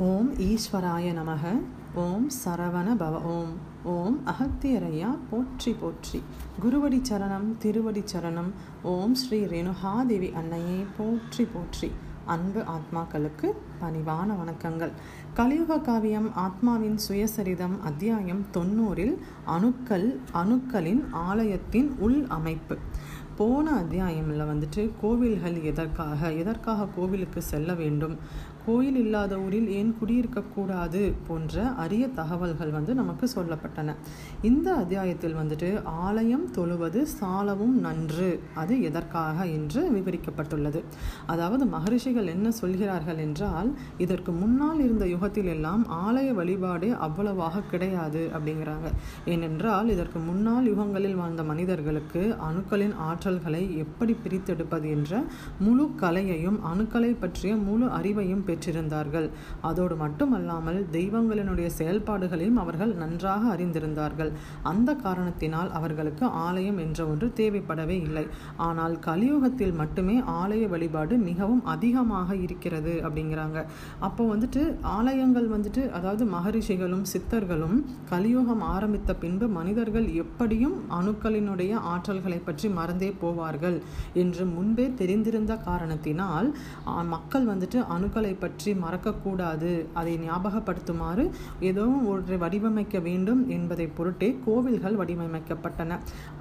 ஓம் ஈஸ்வராய நமக ஓம் சரவண பவ ஓம் ஓம் அகத்தியரையா போற்றி போற்றி. குருவடி சரணம் திருவடி சரணம் ஓம் ஸ்ரீ ரேணுகாதேவி அன்னையே போற்றி போற்றி. அன்பு ஆத்மாக்களுக்கு பணிவான வணக்கங்கள். கலியுக காவியம் ஆத்மாவின் சுயசரிதம் அத்தியாயம் தொண்ணூறில் அணுக்கள் அணுக்களின் ஆலயத்தின் உள் அமைப்பு. போன அத்தியாயமில் வந்துட்டு கோவில்கள் எதற்காக எதற்காக கோவிலுக்கு செல்ல வேண்டும்? கோயில் இல்லாத ஊரில் ஏன் குடியிருக்கக்கூடாது போன்ற அரிய தகவல்கள் வந்து நமக்கு சொல்லப்பட்டன. இந்த அத்தியாயத்தில் வந்துட்டு ஆலயம் தொழுவது சாலவும் நன்று. அது எதற்காக? என்று விவரிக்கப்பட்டுள்ளது. அதாவது மகரிஷிகள் என்ன சொல்கிறார்கள் என்றால் இதற்கு முன்னால் இருந்த யுகத்தில் எல்லாம் ஆலய வழிபாடு அவ்வளவாக கிடையாது அப்படிங்கிறாங்க. ஏனென்றால் இதற்கு முன்னால் யுகங்களில் வாழ்ந்த மனிதர்களுக்கு அணுக்களின் ஆற்றல்களை எப்படி பிரித்தெடுப்பது என்ற முழு கலையையும் அணுக்களை பற்றிய முழு அறிவையும் பெற்றிருந்தார்கள். அதோடு மட்டுமல்லாமல் தெய்வங்களினுடைய செயல்பாடுகளையும் அவர்கள் நன்றாக அறிந்திருந்தார்கள். அந்த காரணத்தினால் அவர்களுக்கு ஆலயம் என்ற ஒன்று தேவைப்படவே இல்லை. ஆனால் கலியுகத்தில் மட்டுமே ஆலய வழிபாடு மிகவும் அதிகமாக இருக்கிறது அப்படிங்கிறாங்க. அப்போ வந்துட்டு ஆலயங்கள் வந்துட்டு அதாவது மகரிஷிகளும் சித்தர்களும் கலியுகம் ஆரம்பித்த பின்பு மனிதர்கள் எப்படியும் அணுக்களினுடைய ஆற்றல்களை பற்றி மறந்தே போவார்கள் என்று முன்பே தெரிந்திருந்த காரணத்தினால் மக்கள் வந்துட்டு அணுக்களை பற்றி மறக்கக்கூடாது. அதை ஞாபகப்படுத்துமாறு ஏதோ ஒன்றை வடிவமைக்க வேண்டும் என்பதை பொருட்டே கோவில்கள் வடிவமைக்கப்பட்டன.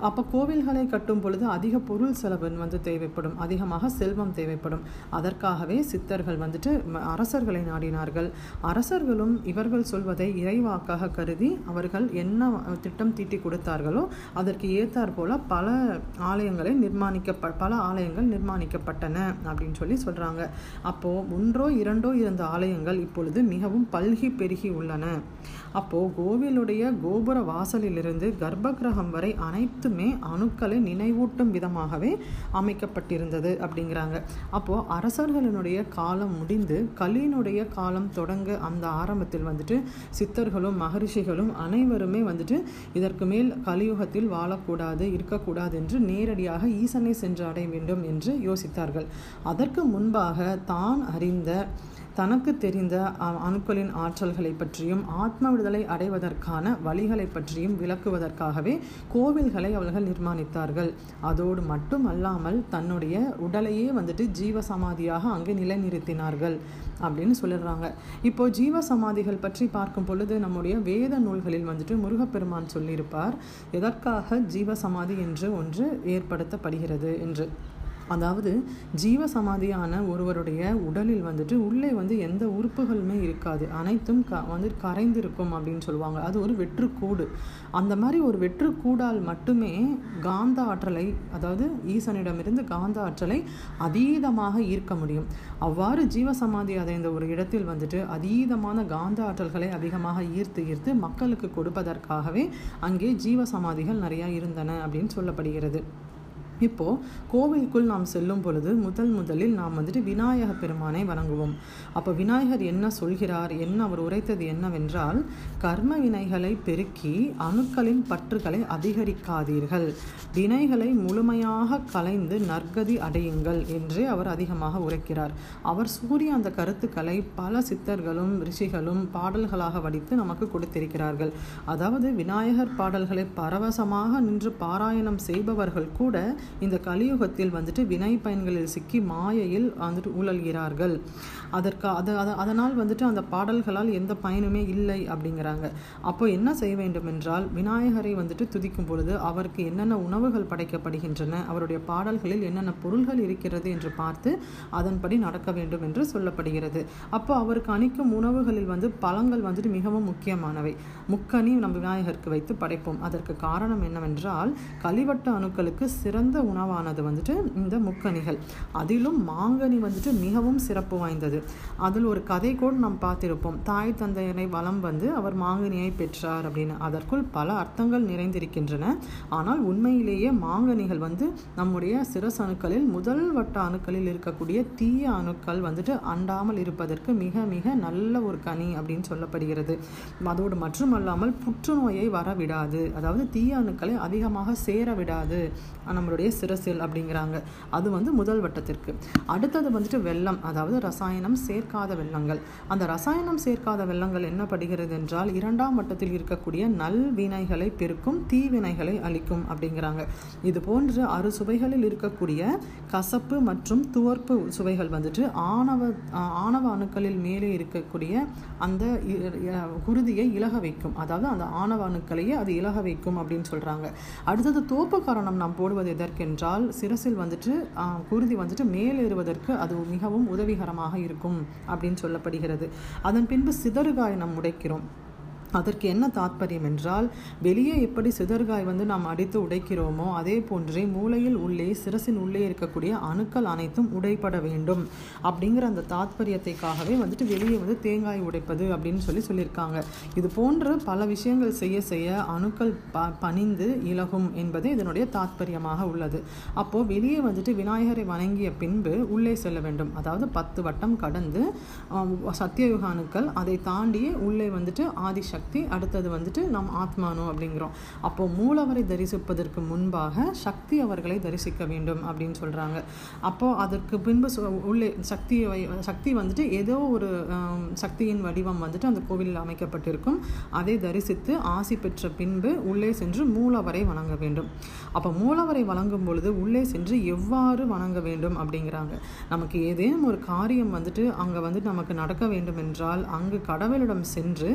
அப்போ கோவில்களை கட்டும் பொழுது அதிக பொருள் செலவு வந்து தேவைப்படும். அதிகமாக செல்வம் தேவைப்படும். அதற்காகவே சித்தர்கள் வந்துட்டு அரசர்களை நாடினார்கள். அரசர்களும் இவர்கள் சொல்வதை இறைவாக்காக கருதி அவர்கள் என்ன திட்டம் தீட்டி கொடுத்தார்களோ அதற்கு ஏற்றாற் போல பல ஆலயங்களை நிர்மாணிக்க பல ஆலயங்கள் நிர்மாணிக்கப்பட்டன அப்படின்னு சொல்லி சொல்கிறாங்க அப்போது ஒன்றோ இரண்டோ இரண்டோ இருந்த ஆலயங்கள் இப்பொழுது மிகவும் பல்கி பெருகி உள்ளன. அப்போ கோவிலுடைய கோபுர வாசலிலிருந்து கர்ப்பகிரகம் வரை அனைத்துமே அணுக்களை நினைவூட்டும் விதமாகவே அமைக்கப்பட்டிருந்தது அப்படிங்கிறாங்க. அப்போ அரசர்களினுடைய காலம் முடிந்து கலியினுடைய காலம் தொடங்க அந்த ஆரம்பத்தில் வந்துட்டு சித்தர்களும் மகரிஷிகளும் அனைவருமே வந்துட்டு இதற்கு மேல் கலியுகத்தில் வாழக்கூடாது இருக்கக்கூடாது என்று நேரடியாக ஈசனை சென்று அடைய வேண்டும் என்று யோசித்தார்கள். அதற்கு முன்பாக தான் அறிந்த தனக்கு தெரிந்த அணுக்களின் ஆற்றல்களை பற்றியும் ஆத்ம விடுதலை அடைவதற்கான வழிகளை பற்றியும் விளக்குவதற்காகவே கோவில்களை அவர்கள் நிர்மாணித்தார்கள். அதோடு மட்டுமல்லாமல் தன்னுடைய உடலையே வந்துட்டு ஜீவ சமாதியாக அங்கே நிலைநிறுத்தினார்கள் அப்படின்னு சொல்லிடுறாங்க. இப்போ ஜீவ சமாதிகள் பற்றி பார்க்கும் பொழுது நம்முடைய வேத நூல்களில் வந்துட்டு முருகப்பெருமான் சொல்லியிருப்பார் எதற்காக ஜீவ சமாதி என்று ஒன்று ஏற்படுத்தப்படுகிறது? என்று. அதாவது ஜீவ சமாதியான ஒருவருடைய உடலில் வந்துட்டு உள்ளே வந்து எந்த உறுப்புகளுமே இருக்காது. அனைத்தும் க வந்து கரைந்திருக்கும் அப்படின்னு சொல்லுவாங்க. அது ஒரு வெற்றுக்கூடு. அந்த மாதிரி ஒரு வெற்றுக்கூடால் மட்டுமே காந்த ஆற்றலை அதாவது ஈசனிடமிருந்து காந்த ஆற்றலை அதீதமாக ஈர்க்க முடியும். அவ்வாறு ஜீவசமாதி அடைந்த ஒரு இடத்தில் வந்துட்டு அதீதமான காந்த ஆற்றல்களை அதிகமாக ஈர்த்து ஈர்த்து மக்களுக்கு கொடுப்பதற்காகவே அங்கே ஜீவசமாதிகள் நிறையா இருந்தன அப்படின்னு சொல்லப்படுகிறது. இப்போ கோவிலுக்குள் நாம் செல்லும் பொழுது முதல் முதலில் நாம் வந்துட்டு விநாயக பெருமானை வணங்குவோம். அப்போ விநாயகர் என்ன சொல்கிறார்? என்ன அவர் உரைத்தது என்னவென்றால் கர்ம வினைகளை பெருக்கி அணுக்களின் பற்றுகளை அதிகரிக்காதீர்கள். வினைகளை முழுமையாக கலைந்து நற்கதி அடையுங்கள் என்றே அவர் அதிகமாக உரைக்கிறார். அவர் சூரிய அந்த கருத்துக்களை பல சித்தர்களும் ரிஷிகளும் பாடல்களாக வடித்து நமக்கு கொடுத்திருக்கிறார்கள். அதாவது விநாயகர் பாடல்களை பரவசமாக நின்று பாராயணம் செய்பவர்கள் கூட இந்த கலியுகத்தில் வந்துட்டு வினை பயன்களில் சிக்கி மாயையில் வந்துட்டு ஊழல்கிறார்கள். அதற்கு அது அதனால் வந்துட்டு அந்த பாடல்களால் எந்த பயனுமே இல்லை அப்படிங்கிறாங்க. அப்போ என்ன செய்ய வேண்டும் என்றால் விநாயகரை வந்துட்டு துதிக்கும் பொழுது அவருக்கு என்னென்ன உணவுகள் படைக்கப்படுகின்றன அவருடைய பாடல்களில் என்னென்ன பொருள்கள் இருக்கிறது என்று பார்த்து அதன்படி நடக்க வேண்டும் என்று சொல்லப்படுகிறது. அப்போ அவருக்கு அணிக்கும் உணவுகளில் வந்து பழங்கள் வந்துட்டு மிகவும் முக்கியமானவை. முக்கனி நம்ம விநாயகருக்கு வைத்து படைப்போம். அதற்கு காரணம் என்னவென்றால் கலிவட்ட அணுக்களுக்கு சிறந்த உணவானது வந்துட்டு இந்த முக்கணிகள். அதிலும் மாங்கனி வந்துட்டு மிகவும் சிறப்பு வாய்ந்தது. அதில் ஒரு கதை கூட நாம் பார்த்திருப்போம். தாய் தந்தையனை வளம் வந்து அவர் மாங்கனியை பெற்றார் அப்படின்னு. அதற்குள் பல அர்த்தங்கள் நிறைந்திருக்கின்றன. ஆனால் உண்மையிலேயே மாங்கனிகள் வந்து நம்முடைய சிரசு அணுக்களில் முதல் வட்ட அணுக்களில் இருக்கக்கூடிய தீய அணுக்கள் வந்துட்டு அண்டாமல் இருப்பதற்கு மிக மிக நல்ல ஒரு கனி அப்படின்னு சொல்லப்படுகிறது. அதோடு மட்டுமல்லாமல் புற்றுநோயை வரவிடாது. அதாவது தீய அணுக்களை அதிகமாக சேர விடாது. நம்மளுடைய நம்மளுடைய சிரசில் அப்படிங்கிறாங்க. அது வந்து முதல் வட்டத்திற்கு. அடுத்தது வந்துட்டு வெள்ளம் அதாவது ரசாயனம் சேர்க்காத வெள்ளங்கள். அந்த ரசாயனம் சேர்க்காத வெள்ளங்கள் என்ன படுகிறது என்றால் இரண்டாம் வட்டத்தில் இருக்கக்கூடிய நல் வினைகளை பெருக்கும் தீவினைகளை அளிக்கும் அப்படிங்கிறாங்க. இது போன்று அறு சுவைகளில் இருக்கக்கூடிய கசப்பு மற்றும் துவர்ப்பு சுவைகள் வந்துட்டு ஆணவ ஆணவ அணுக்களில் மேலே இருக்கக்கூடிய அந்த குருதியை இலக வைக்கும். அதாவது அந்த ஆணவ அணுக்களையே அது இலக வைக்கும் அப்படின்னு சொல்கிறாங்க அடுத்தது தோப்பு காரணம் நாம் போடுவது எதற்கென்றால் சிரசில் வந்துட்டு குருதி வந்துட்டு மேலேறுவதற்கு அது மிகவும் உதவிகரமாக இருக்கும் அப்படின்னு சொல்லப்படுகிறது. அதன் பின்பு சிதறுகாய் நாம் உடைக்கிறோம். அதற்கு என்ன தாத்பரியம் என்றால் வெளியே எப்படி சிதறுகாய் வந்து நாம் அடித்து உடைக்கிறோமோ அதே போன்றே மூளையில் உள்ளே சிரசின் உள்ளே இருக்கக்கூடிய அணுக்கள் அனைத்தும் உடைப்பட வேண்டும் அப்படிங்கிற அந்த தாத்பரியத்தைக்காகவே வந்துட்டு வெளியே வந்து தேங்காய் உடைப்பது அப்படின்னு சொல்லி சொல்லியிருக்காங்க. இது போன்று பல விஷயங்கள் செய்ய செய்ய அணுக்கள் ப பணிந்து இலகும் என்பது இதனுடைய தாத்பரியமாக உள்ளது. அப்போது வெளியே வந்துட்டு விநாயகரை வணங்கிய பின்பு உள்ளே செல்ல வேண்டும். அதாவது பத்து வட்டம் கடந்து சத்தியயுக அணுக்கள் அதை தாண்டியே உள்ளே வந்துட்டு ஆதிசக்தி சக்தி அடுத்தது வந்துட்டு நாம் ஆத்மானோ அப்படிங்கிறோம். அப்போ மூலவரை தரிசிப்பதற்கு முன்பாக சக்தி அவர்களை தரிசிக்க வேண்டும் அப்படின்னு சொல்றாங்க. அப்போ அதற்கு பின்பு உள்ளே சக்தியை சக்தி வந்துட்டு ஏதோ ஒரு சக்தியின் வடிவம் வந்துட்டு அந்த கோவிலில் அமைக்கப்பட்டிருக்கும். அதை தரிசித்து ஆசி பெற்ற பின்பு உள்ளே சென்று மூலவரை வணங்க வேண்டும். அப்போ மூலவரை வழங்கும் பொழுது உள்ளே சென்று எவ்வாறு வணங்க வேண்டும் அப்படிங்கிறாங்க. நமக்கு ஏதேனும் ஒரு காரியம் வந்துட்டு அங்கே வந்துட்டு நமக்கு நடக்க வேண்டும் என்றால் அங்கு கடவுளிடம் சென்று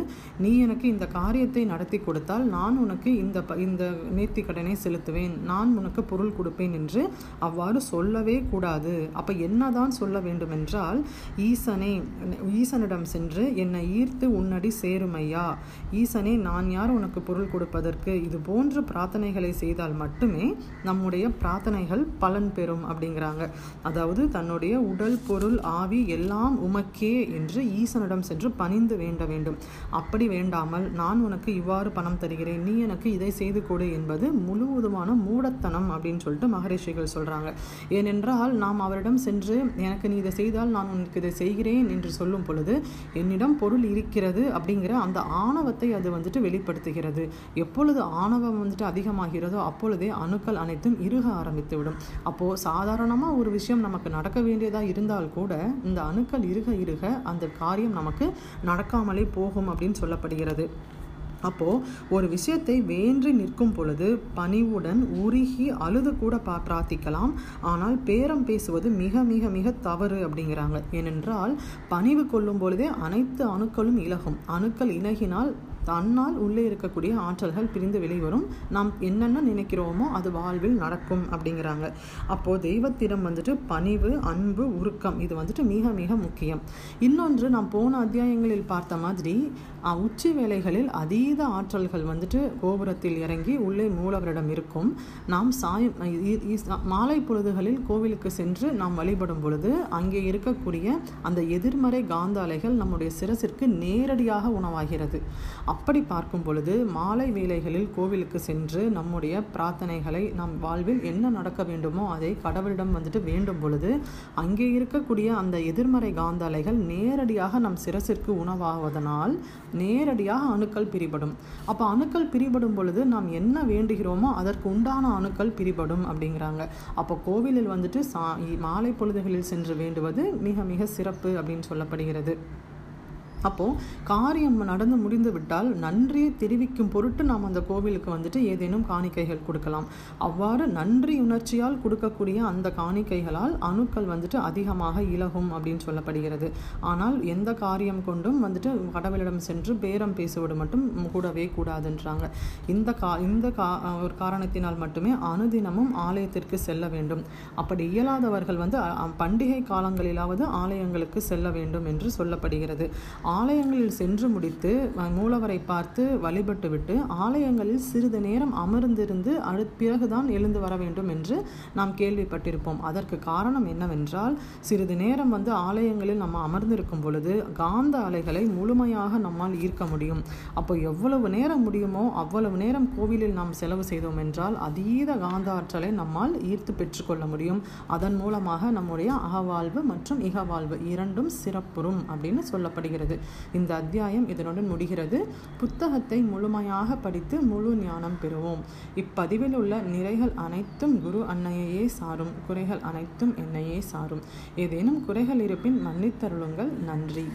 நீ எனக்கு எனக்கு இந்த காரியத்தை நடத்தி கொடுத்தால் நான் உனக்கு இந்த இந்த நேர்த்தி கடனை செலுத்துவேன். நான் உனக்கு பொருள் கொடுப்பேன் என்று அவ்வாறு சொல்லவே கூடாது. அப்போ என்னதான் சொல்ல வேண்டுமென்றால் ஈசனே ஈசனிடம் சென்று என்னை ஈர்த்து உன்னடி சேருமையா? ஈசனே நான் யார் உனக்கு பொருள் கொடுப்பதற்கு? இது போன்ற பிரார்த்தனைகளை செய்தால் மட்டுமே நம்முடைய பிரார்த்தனைகள் பலன் பெறும் அப்படிங்கிறாங்க. அதாவது தன்னுடைய உடல் பொருள் ஆவி எல்லாம் உமக்கே என்று ஈசனிடம் சென்று பணிந்து வேண்ட வேண்டும். அப்படி வேண்டாம்? இல்லாமல் நான் உனக்கு இவ்வாறு பணம் தருகிறேன். நீ எனக்கு இதை செய்து கொடு என்பது முழுவதுமான மூடத்தனம் அப்படின்னு சொல்லிட்டு மகரிஷிகள் சொல்கிறாங்க ஏனென்றால் நாம் அவரிடம் சென்று எனக்கு நீ இதை செய்தால் நான் உனக்கு இதை செய்கிறேன் என்று சொல்லும் பொழுது என்னிடம் பொருள் இருக்கிறது அப்படிங்கிற அந்த ஆணவத்தை அது வந்துட்டு வெளிப்படுத்துகிறது. எப்பொழுது ஆணவம் வந்துட்டு அதிகமாகிறதோ அப்பொழுதே அணுக்கள் அனைத்தும் இறுக ஆரம்பித்து விடும் அப்போது சாதாரணமாக ஒரு விஷயம் நமக்கு நடக்க வேண்டியதாக இருந்தால் கூட இந்த அணுக்கள் இருக இறுக அந்த காரியம் நமக்கு நடக்காமலே போகும் அப்படின்னு சொல்லப்படுகிறது. அப்போ ஒரு விஷயத்தை வேண்டி நிற்கும் பொழுது பணிவுடன் உருகி அழுது கூட பா பிரார்த்திக்கலாம். ஆனால் பேரம் பேசுவது மிக மிக மிக தவறு அப்படிங்கிறாங்க. ஏனென்றால் பணிவு கொள்ளும் பொழுதே அனைத்து அணுக்களும் இலகும். அணுக்கள் இலகினால் தன்னால் உள்ளே இருக்கக்கூடிய ஆற்றல்கள் பிரிந்து வெளிவரும். நாம் என்னென்ன நினைக்கிறோமோ அது வாழ்வில் நடக்கும் அப்படிங்கிறாங்க. அப்போது தெய்வத்திடம் வந்துட்டு பணிவு அன்பு உருக்கம் இது வந்துட்டு மிக மிக முக்கியம். இன்னொன்று நாம் போன அத்தியாயங்களில் பார்த்த மாதிரி உச்சி வேலைகளில் அதீத ஆற்றல்கள் வந்துட்டு கோபுரத்தில் இறங்கி உள்ளே மூலவரிடம் இருக்கும். நாம் சாயம் மாலை பொழுதுகளில் கோவிலுக்கு சென்று நாம் வழிபடும் பொழுது அங்கே இருக்கக்கூடிய அந்த எதிர்மறை காந்த அலைகள் நம்முடைய சிரசிற்கு நேரடியாக உணவாகிறது. அப்படி பார்க்கும் பொழுது மாலை வேளைகளில் கோவிலுக்கு சென்று நம்முடைய பிரார்த்தனைகளை நம் வாழ்வில் என்ன நடக்க வேண்டுமோ அதை கடவுளிடம் வந்துட்டு வேண்டும் பொழுது அங்கே இருக்கக்கூடிய அந்த எதிர்மறை காந்த அலைகள் நேரடியாக நம் சிரசிற்கு உணவாவதனால் நேரடியாக அணுக்கள் பிரிபடும். அப்போ அணுக்கள் பிரிபடும் பொழுது நாம் என்ன வேண்டுகிறோமோ அதற்கு உண்டான அணுக்கள் பிரிபடும் அப்படிங்கிறாங்க. அப்போ கோவிலில் வந்துட்டு சா மாலை பொழுதுகளில் சென்று வேண்டுவது மிக மிக சிறப்பு அப்படின்னு சொல்லப்படுகிறது. அப்போது காரியம் நடந்து முடிந்து விட்டால் நன்றியை தெரிவிக்கும் பொருட்டு நாம் அந்த கோவிலுக்கு வந்துட்டு ஏதேனும் காணிக்கைகள் கொடுக்கலாம். அவ்வாறு நன்றி உணர்ச்சியால் கொடுக்கக்கூடிய அந்த காணிக்கைகளால் அணுக்கள் வந்துட்டு அதிகமாக இலகும் அப்படின்னு சொல்லப்படுகிறது. ஆனால் எந்த காரியம் கொண்டும் வந்துட்டு கடவுளிடம் சென்று பேரம் பேசுவது மட்டும் கூடவே கூடாதுன்றாங்க. இந்த கா இந்த கா ஒரு காரணத்தினால் மட்டுமே அனுதினமும் ஆலயத்திற்கு செல்ல வேண்டும். அப்படி இயலாதவர்கள் வந்து பண்டிகை காலங்களிலாவது ஆலயங்களுக்கு செல்ல வேண்டும் என்று சொல்லப்படுகிறது. ஆலயங்களில் சென்று முடித்து மூலவரை பார்த்து வழிபட்டு விட்டு ஆலயங்களில் சிறிது நேரம் அமர்ந்திருந்து அடு பிறகுதான் எழுந்து வர வேண்டும் என்று நாம் கேள்விப்பட்டிருப்போம். அதற்கு காரணம் என்னவென்றால் சிறிது நேரம் வந்து ஆலயங்களில் நம்ம அமர்ந்திருக்கும் பொழுது காந்த அலைகளை முழுமையாக நம்மால் ஈர்க்க முடியும். அப்போ எவ்வளவு நேரம் முடியுமோ அவ்வளவு நேரம் கோவிலில் நாம் செலவு செய்தோம் என்றால் அதீத காந்த ஆற்றலை நம்மால் ஈர்த்து பெற்றுக்கொள்ள முடியும். அதன் மூலமாக நம்முடைய அகவாழ்வு மற்றும் இகவாழ்வு இரண்டும் சிறப்புறும் அப்படின்னு சொல்லப்படுகிறது. இருக்கிறது. இந்த அத்தியாயம் இதனுடன் முடிகிறது. புத்தகத்தை முழுமையாக படித்து முழு ஞானம் பெறுவோம். இப்பதிவில் உள்ள நிறைகள் அனைத்தும் குரு அன்னையையே சாரும். குறைகள் அனைத்தும் என்னையே சாரும். ஏதேனும் குறைகள் இருப்பின் மன்னித்தருளுங்கள். நன்றி.